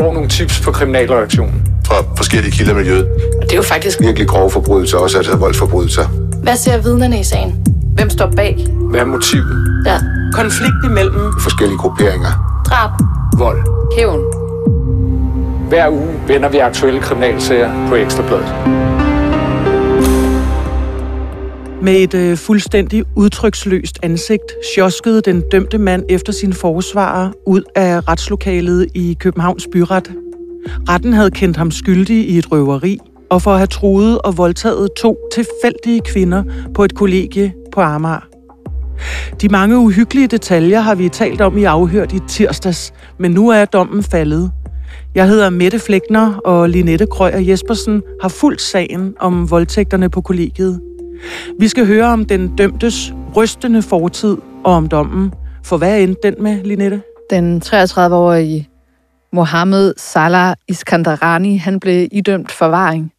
får nogle tips på kriminalreaktionen. Fra forskellige kilder i miljøet. Og det er jo faktisk Virkelig grove forbrydelser, også altså voldsforbrydelser. Hvad ser vidnerne i sagen? Hvem står bag? Hvad er motivet? Ja. Konflikt imellem Forskellige grupperinger. Drab. Vold. Hævn. Hver uge vender vi aktuelle kriminalsager på Ekstrabladet. Med et øh, fuldstændig udtryksløst ansigt sjoskede den dømte mand efter sin forsvarer ud af retslokalet i Københavns Byret. Retten havde kendt ham skyldig i et røveri og for at have truet og voldtaget to tilfældige kvinder på et kollegie på Amager. De mange uhyggelige detaljer har vi talt om i afhørt i tirsdags, men nu er dommen faldet. Jeg hedder Mette Flækner, og Linette Krøyer Jespersen har fulgt sagen om voldtægterne på kollegiet. Vi skal høre om den dømtes rystende fortid og om dommen. For hvad endte den med, Linette? Den 33-årige Mohammed Salah Iskandarani, han blev idømt forvaring.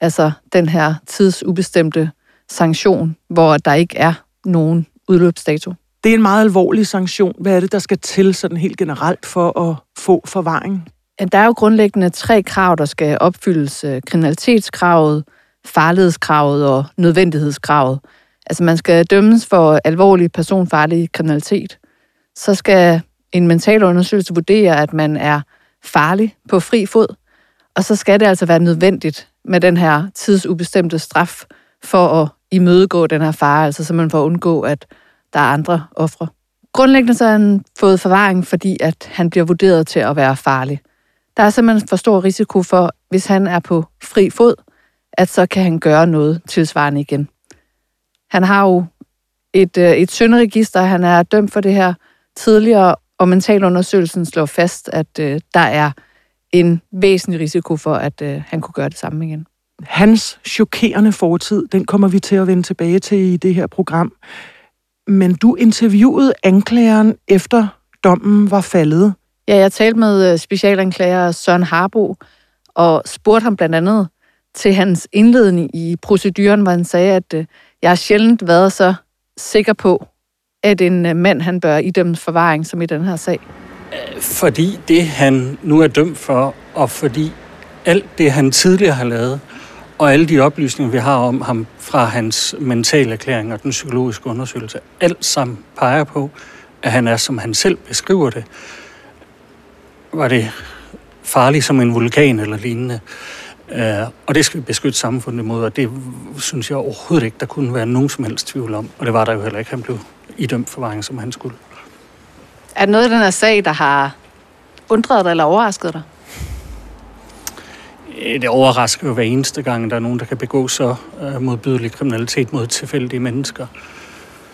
Altså den her tidsubestemte sanktion, hvor der ikke er nogen udløbsdato. Det er en meget alvorlig sanktion. Hvad er det, der skal til sådan helt generelt for at få forvaring? Der er jo grundlæggende tre krav, der skal opfyldes. Øh, Kriminalitetskravet, farlighedskravet og nødvendighedskravet. Altså man skal dømmes for alvorlig personfarlig kriminalitet. Så skal en mental undersøgelse vurdere, at man er farlig på fri fod. Og så skal det altså være nødvendigt med den her tidsubestemte straf for at imødegå den her fare, altså så man får undgå, at der er andre ofre. Grundlæggende så har han fået forvaring, fordi at han bliver vurderet til at være farlig. Der er simpelthen for stor risiko for, hvis han er på fri fod, at så kan han gøre noget tilsvarende igen. Han har jo et, øh, et synderegister, han er dømt for det her tidligere, og mentalundersøgelsen slår fast, at øh, der er en væsentlig risiko for, at øh, han kunne gøre det samme igen. Hans chokerende fortid, den kommer vi til at vende tilbage til i det her program. Men du interviewede anklageren efter dommen var faldet. Ja, jeg talte med øh, specialanklager Søren Harbo, og spurgte ham blandt andet til hans indledning i proceduren, hvor han sagde, at øh, jeg har sjældent været så sikker på, at en øh, mand han bør idømme forvaring som i den her sag. Fordi det, han nu er dømt for, og fordi alt det, han tidligere har lavet, og alle de oplysninger, vi har om ham fra hans mentale erklæring og den psykologiske undersøgelse, alt sammen peger på, at han er, som han selv beskriver det, var det farlig som en vulkan eller lignende. Uh, og det skal vi beskytte samfundet imod, og det synes jeg overhovedet ikke, der kunne være nogen som helst tvivl om. Og det var der jo heller ikke. Han blev idømt forvaring, som han skulle. Er der noget i den her sag, der har undret dig eller overrasket dig? Øh, Det overrasker jo hver eneste gang, der er nogen, der kan begå så uh, modbydelig kriminalitet mod tilfældige mennesker.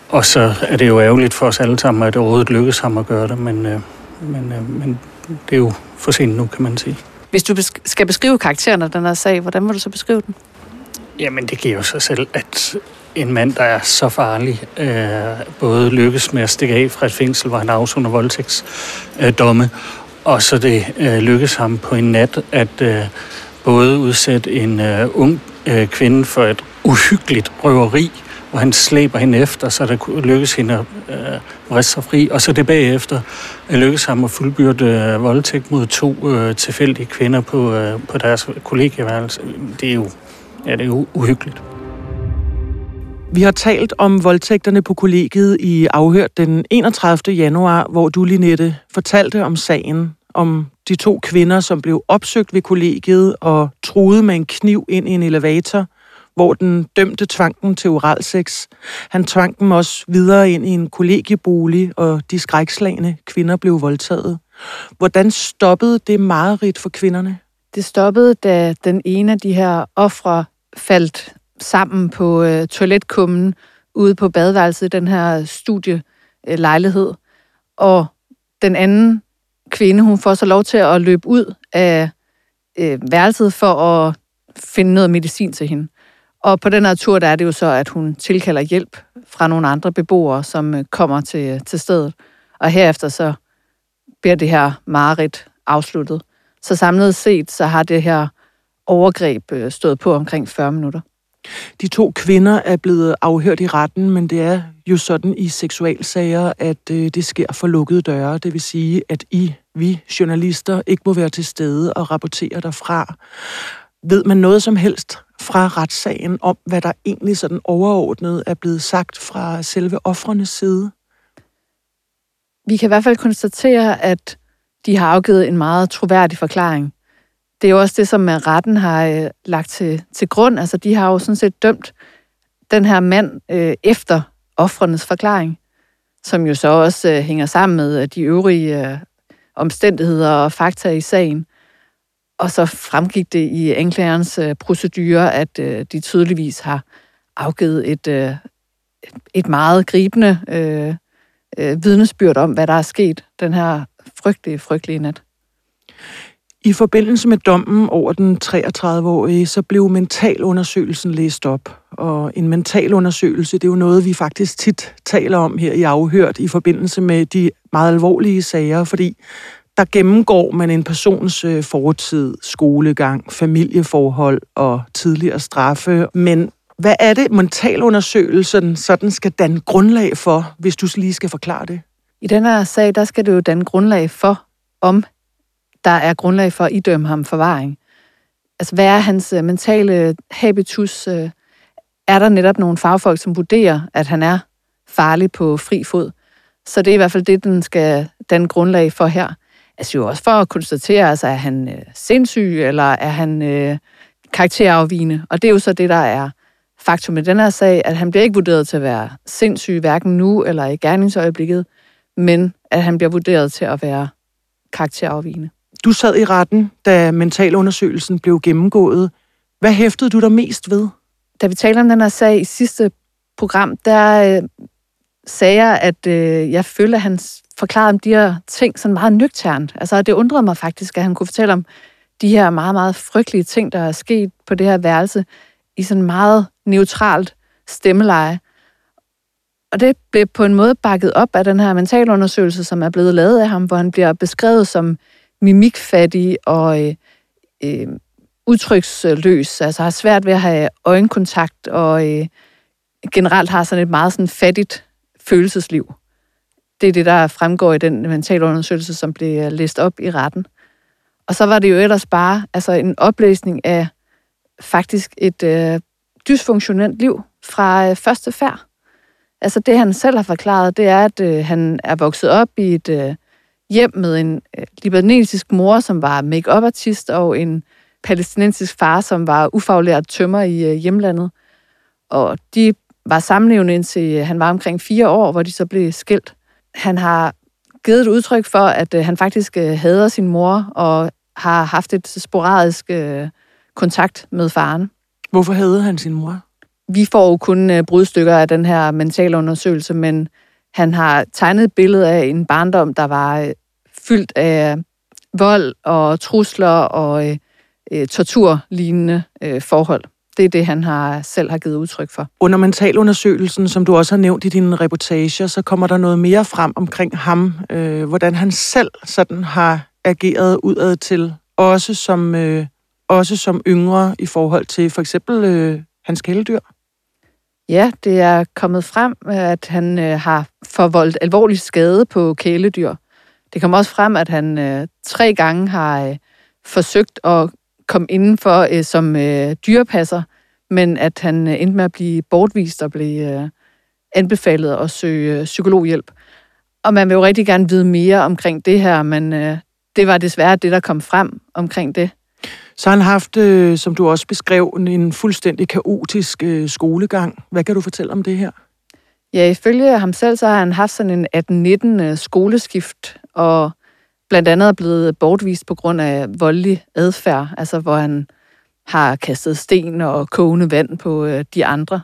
Og så er det jo ærgerligt for os alle sammen, at det overhovedet lykkes ham at gøre det, men, uh, men, men det er jo for sent nu, kan man sige. Hvis du skal beskrive karakteren af den her sag, hvordan vil du så beskrive den? Jamen, det giver jo sig selv, at en mand, der er så farlig, øh, både lykkes med at stikke af fra et fængsel, hvor han afsoner voldtægtsdomme, og så det øh, lykkes ham på en nat at øh, både udsætte en øh, ung øh, kvinde for et uhyggeligt røveri, hvor han slæber hende efter, så der lykkes hende at øh, vriste sig fri, og så det bagefter lykkes ham at fuldbyrde øh, voldtægt mod to øh, tilfældige kvinder på, øh, på deres kollegieværelse. Det er jo, ja, det er jo uhyggeligt. Vi har talt om voldtægterne på kollegiet i afhørt den 31. januar, hvor du, Linette, fortalte om sagen om de to kvinder, som blev opsøgt ved kollegiet og troede med en kniv ind i en elevator, hvor den dømte tvang dem til oralsex. Han tvang dem også videre ind i en kollegiebolig, og de skrækslagende kvinder blev voldtaget. Hvordan stoppede det mareridt for kvinderne? Det stoppede, da den ene af de her ofre faldt sammen på øh, toiletkummen ude på badeværelset i den her studielejlighed. Øh, og den anden kvinde, hun får så lov til at løbe ud af øh, værelset for at finde noget medicin til hende. Og på den her tur, der er det jo så, at hun tilkalder hjælp fra nogle andre beboere, som øh, kommer til, til stedet. Og herefter så bliver det her mareridt afsluttet. Så samlet set, så har det her overgreb øh, stået på omkring 40 minutter. De to kvinder er blevet afhørt i retten, men det er jo sådan i seksualsager, at øh, det sker for lukkede døre. Det vil sige, at I vi journalister ikke må være til stede og rapportere derfra. Ved man noget som helst fra retssagen om, hvad der egentlig sådan overordnet er blevet sagt fra selve offrenes side? Vi kan i hvert fald konstatere, at de har afgivet en meget troværdig forklaring. Det er jo også det, som øh, retten har øh, lagt til, til grund. Altså, de har jo sådan set dømt den her mand øh, efter offrenes forklaring, som jo så også øh, hænger sammen med øh, de øvrige øh, omstændigheder og fakta i sagen. Og så fremgik det i anklagerens øh, procedure, at øh, de tydeligvis har afgivet et, øh, et meget gribende øh, øh, vidnesbyrd om, hvad der er sket den her frygtelige, frygtelige nat. I forbindelse med dommen over den 33-årige, så blev mentalundersøgelsen læst op. Og en mentalundersøgelse, det er jo noget, vi faktisk tit taler om her i Afhørt i forbindelse med de meget alvorlige sager, fordi der gennemgår man en persons øh, fortid, skolegang, familieforhold og tidligere straffe. Men hvad er det, mentalundersøgelsen sådan skal danne grundlag for, hvis du lige skal forklare det? I den her sag, der skal det jo danne grundlag for, om der er grundlag for at idømme ham forvaring. Altså, hvad er hans øh, mentale habitus? Øh, er der netop nogle fagfolk, som vurderer, at han er farlig på fri fod? Så det er i hvert fald det, den skal danne grundlag for her. Altså jo også for at konstatere, altså, er han øh, sindssyg, eller er han øh, karakterafvigende? Og det er jo så det, der er faktum i den her sag, at han bliver ikke vurderet til at være sindssyg, hverken nu eller i gerningsøjeblikket, men at han bliver vurderet til at være karakterafvigende. Du sad i retten, da mentalundersøgelsen blev gennemgået. Hvad hæftede du dig mest ved? Da vi talte om den her sag i sidste program, der øh, sagde jeg, at øh, jeg følte, at han forklarede om de her ting sådan meget nøgternt. Altså, det undrede mig faktisk, at han kunne fortælle om de her meget, meget frygtelige ting, der er sket på det her værelse, i sådan meget neutralt stemmeleje. Og det blev på en måde bakket op af den her mentalundersøgelse, som er blevet lavet af ham, hvor han bliver beskrevet som mimikfattig og øh, øh, udtryksløs, altså har svært ved at have øjenkontakt og øh, generelt har sådan et meget sådan fattigt følelsesliv. Det er det, der fremgår i den mentalundersøgelse, som blev øh, læst op i retten. Og så var det jo ellers bare altså en oplæsning af faktisk et øh, dysfunktionelt liv fra øh, første færd. Altså det, han selv har forklaret, det er, at øh, han er vokset op i et øh, hjem med en øh, libanesisk mor, som var make-up-artist, og en palæstinensisk far, som var ufaglært tømmer i øh, hjemlandet. Og de var samlevende indtil øh, han var omkring fire år, hvor de så blev skilt. Han har givet et udtryk for, at øh, han faktisk øh, hader sin mor, og har haft et sporadisk øh, kontakt med faren. Hvorfor havde han sin mor? Vi får jo kun øh, brudstykker af den her mentale undersøgelse, men han har tegnet et billede af en barndom, der var øh, fyldt af vold og trusler og øh, torturlignende øh, forhold. Det er det, han har selv har givet udtryk for. Under mentalundersøgelsen, som du også har nævnt i dine reportager, så kommer der noget mere frem omkring ham. Øh, hvordan han selv sådan har ageret udad til, også som, øh, også som yngre i forhold til for eksempel øh, hans kæledyr. Ja, det er kommet frem, at han øh, har forvoldt alvorlig skade på kæledyr. Det kommer også frem, at han øh, tre gange har øh, forsøgt at komme indenfor øh, som øh, dyrepasser, men at han øh, endte med at blive bortvist og blive øh, anbefalet at søge øh, psykologhjælp. Og man vil jo rigtig gerne vide mere omkring det her, men øh, det var desværre det, der kom frem omkring det. Så har han haft, øh, som du også beskrev, en fuldstændig kaotisk øh, skolegang. Hvad kan du fortælle om det her? Ja, ifølge ham selv, så har han haft sådan en 18-19 øh, skoleskift, og blandt andet er blevet bortvist på grund af voldelig adfærd, altså hvor han har kastet sten og kogende vand på øh, de andre.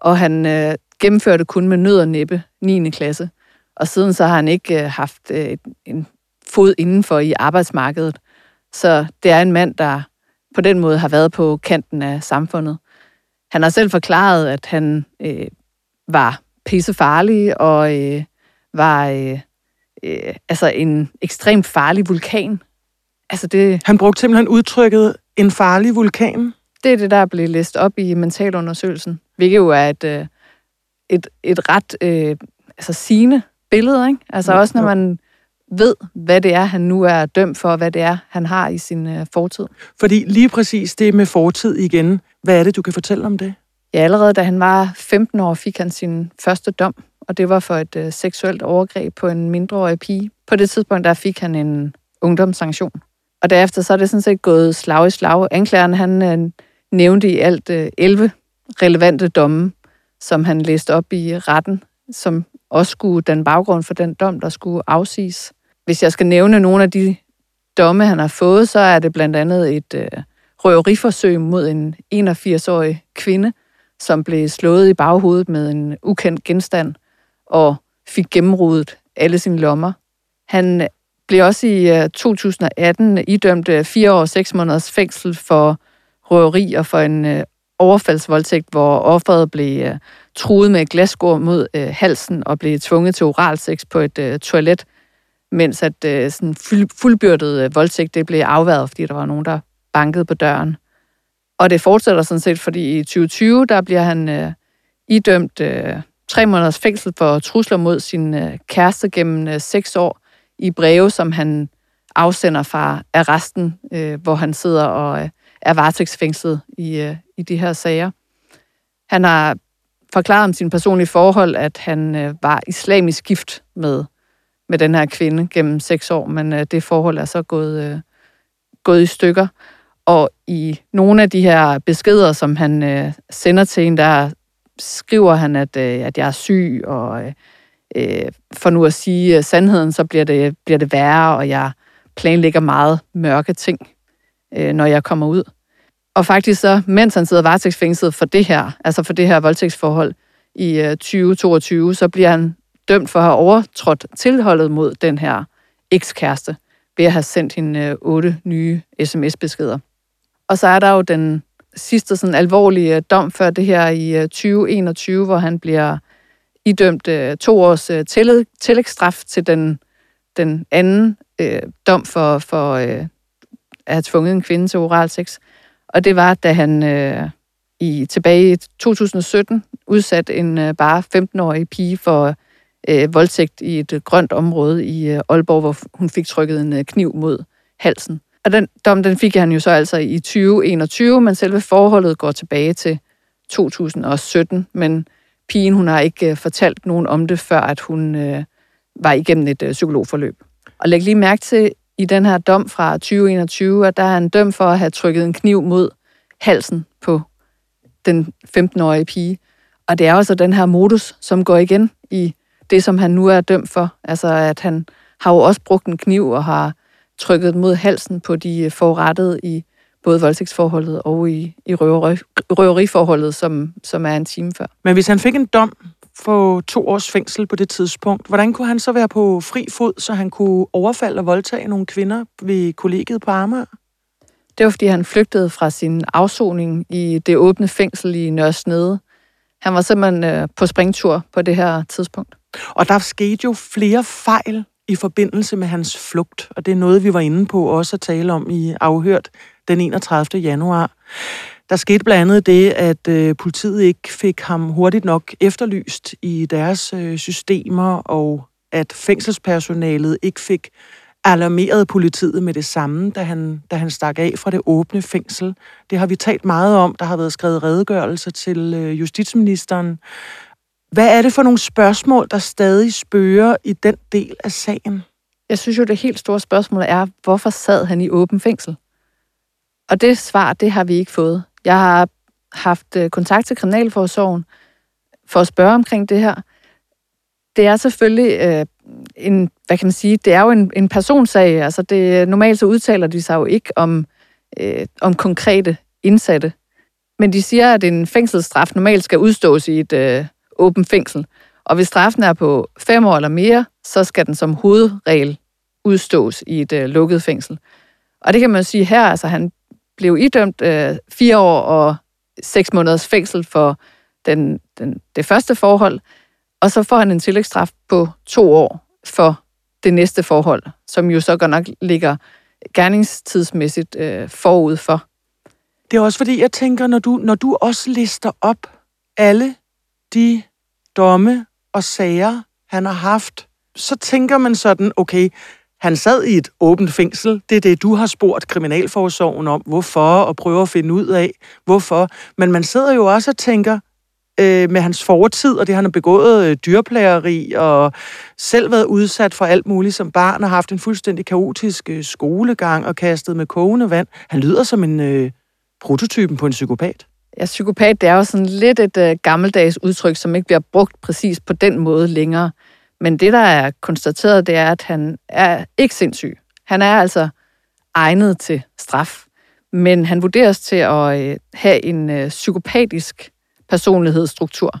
Og han øh, gennemførte kun med nød og næppe 9. klasse. Og siden så har han ikke øh, haft øh, en fod indenfor i arbejdsmarkedet. Så det er en mand, der på den måde har været på kanten af samfundet. Han har selv forklaret, at han øh, var pissefarlig og øh, var øh, øh, altså en ekstremt farlig vulkan. Altså det, Han brugte simpelthen udtrykket en farlig vulkan. det er det, der er blevet læst op i mentalundersøgelsen, hvilket jo er et, øh, et, et ret øh, altså sigende billede. Ikke? Altså Jo, også når man ved, hvad det er, han nu er dømt for, og hvad det er, han har i sin øh, fortid. Fordi lige præcis det med fortid igen, hvad er det, du kan fortælle om det? Ja, allerede da han var 15 år, fik han sin første dom, og det var for et øh, seksuelt overgreb på en mindreårig pige. På det tidspunkt, der fik han en ungdomssanktion. Og derefter så er det sådan set gået slag i slag. Anklageren, han øh, nævnte i alt øh, 11 relevante domme, som han læste op i retten, som også skulle den baggrund for den dom, der skulle afsiges. Hvis jeg skal nævne nogle af de domme, han har fået, så er det blandt andet et øh, røveriforsøg mod en 81-årig kvinde, som blev slået i baghovedet med en ukendt genstand og fik gennemrodet alle sine lommer. Han blev også i øh, 2018 idømt øh, 4 år og 6 måneders fængsel for røveri og for en øh, overfaldsvoldtægt, hvor offeret blev truet med glasgård mod halsen og blev tvunget til oralsex på et toilet, mens at sådan fuldbyrdet voldtægt det blev afværet, fordi der var nogen, der bankede på døren. Og det fortsætter sådan set, fordi i 2020, der bliver han øh, idømt øh, tre måneders fængsel for trusler mod sin øh, kæreste gennem øh, seks år i breve, som han afsender fra arresten, øh, hvor han sidder og øh, er varetægtsfængslet i, øh, i de her sager. Han har forklaret om sin personlige forhold, at han øh, var islamisk gift med, med den her kvinde gennem seks år, men øh, det forhold er så gået, øh, gået i stykker. Og i nogle af de her beskeder, som han øh, sender til en, der skriver han, at, øh, at jeg er syg, og øh, for nu at sige øh, sandheden, så bliver det, bliver det værre, og jeg planlægger meget mørke ting, øh, når jeg kommer ud. Og faktisk så, mens han sidder varetægtsfængslet for det her, altså for det her voldtægtsforhold i øh, 2022, så bliver han dømt for at have overtrådt tilholdet mod den her ekskæreste ved at have sendt hende øh, otte nye sms-beskeder. Og så er der jo den sidste sådan alvorlige øh, dom før det her i øh, 2021, hvor han bliver idømt øh, to års øh, tillægsstraf til den, den anden øh, dom for, for øh, at have tvunget en kvinde til oral sex. Og det var, da han øh, i tilbage i 2017 udsatte en øh, bare 15-årig pige for øh, voldtægt i et øh, grønt område i øh, Aalborg, hvor hun fik trykket en øh, kniv mod halsen. Og den dom, den fik han jo så altså i 2021, men selve forholdet går tilbage til 2017. Men pigen, hun har ikke øh, fortalt nogen om det, før at hun øh, var igennem et øh, psykologforløb. Og læg lige mærke til, i den her dom fra 2021, at der er han dømt for at have trykket en kniv mod halsen på den 15-årige pige. Og det er også den her modus, som går igen i det, som han nu er dømt for. Altså, at han har jo også brugt en kniv og har trykket mod halsen på de forrettede i både voldtægtsforholdet og i, i røveri, røveriforholdet, som, som er en time før. Men hvis han fik en dom få to års fængsel på det tidspunkt, hvordan kunne han så være på fri fod, så han kunne overfalde og voldtage nogle kvinder ved kollegiet på Amager? Det var, fordi han flygtede fra sin afsoning i det åbne fængsel i Nørresnede. Han var simpelthen øh, på springtur på det her tidspunkt. Og der skete jo flere fejl i forbindelse med hans flugt, og det er noget, vi var inde på også at tale om i afhørt den 31. januar. Der skete blandt andet det, at øh, politiet ikke fik ham hurtigt nok efterlyst i deres øh, systemer, og at fængselspersonalet ikke fik alarmeret politiet med det samme, da han, da han stak af fra det åbne fængsel. Det har vi talt meget om. Der har været skrevet redegørelser til øh, justitsministeren. Hvad er det for nogle spørgsmål, der stadig spørger i den del af sagen? Jeg synes jo, det helt store spørgsmål er, hvorfor sad han i åben fængsel? Og det svar, det har vi ikke fået. Jeg har haft øh, kontakt til Kriminalforsorgen for at spørge omkring det her. Det er selvfølgelig øh, en, hvad kan man sige, det er jo en, en personsag. Altså det, normalt så udtaler de sig jo ikke om, øh, om konkrete indsatte. Men de siger, at en fængselsstraf normalt skal udstås i et øh, åben fængsel. Og hvis straffen er på fem år eller mere, så skal den som hovedregel udstås i et øh, lukket fængsel. Og det kan man sige her, altså han blev idømt øh, fire år og seks måneders fængsel for den, den, det første forhold, og så får han en tillægsstraf på to år for det næste forhold, som jo så godt nok ligger gerningstidsmæssigt øh, forud for. Det er også fordi, jeg tænker, når du, når du også lister op alle de domme og sager, han har haft, så tænker man sådan, okay, Han sad i et åbent fængsel. Det er det, du har spurgt Kriminalforsorgen om. Hvorfor? Og prøver at finde ud af, hvorfor. Men man sidder jo også og tænker, øh, med hans fortid, og det han har begået øh, dyrplageri, og selv været udsat for alt muligt som barn, og haft en fuldstændig kaotisk øh, skolegang, og kastet med kogende vand. Han lyder som en øh, prototypen på en psykopat. Ja, psykopat, det er jo sådan lidt et øh, gammeldags udtryk, som ikke bliver brugt præcis på den måde længere. Men det, der er konstateret, det er, at han er ikke sindssyg. Han er altså egnet til straf. Men han vurderes til at øh, have en øh, psykopatisk personlighedsstruktur.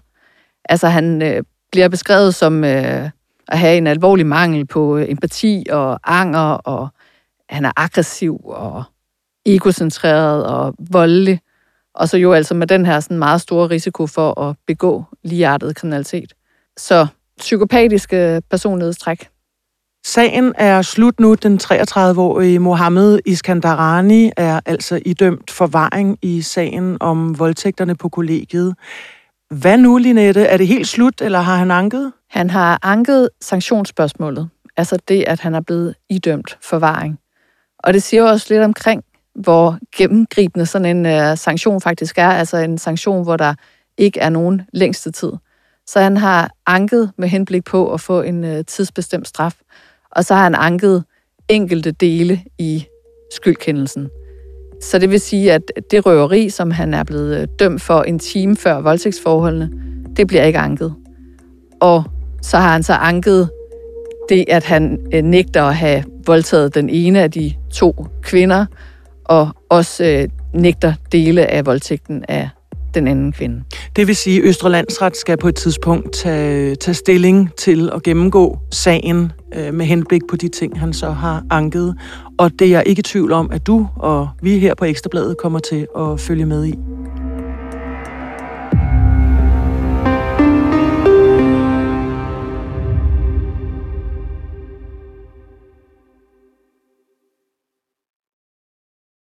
Altså han øh, bliver beskrevet som øh, at have en alvorlig mangel på øh, empati og anger, og han er aggressiv og egocentreret og voldelig. Og så jo altså med den her sådan meget store risiko for at begå ligeartet kriminalitet. Så psykopatiske personlighedstræk. Sagen er slut nu. Den 33-årige Mohammed Iskandarani er altså idømt forvaring i sagen om voldtægterne på kollegiet. Hvad nu, Linette? Er det helt slut, eller har han anket? Han har anket sanktionsspørgsmålet. Altså det, at han er blevet idømt forvaring. Og det siger jo også lidt omkring, hvor gennemgribende sådan en øh, sanktion faktisk er. Altså en sanktion, hvor der ikke er nogen længste tid. Så han har anket med henblik på at få en øh, tidsbestemt straf. Og så har han anket enkelte dele i skyldkendelsen. Så det vil sige, at det røveri, som han er blevet øh, dømt for en time før voldtægtsforholdene, det bliver ikke anket. Og så har han så anket det, at han øh, nægter at have voldtaget den ene af de to kvinder, og også øh, nægter dele af voldtægten af den anden kvinde. Det vil sige, at Østre Landsret skal på et tidspunkt tage, tage stilling til at gennemgå sagen øh, med henblik på de ting, han så har anket. Og det er jeg ikke i tvivl om, at du og vi her på Ekstrabladet kommer til at følge med i.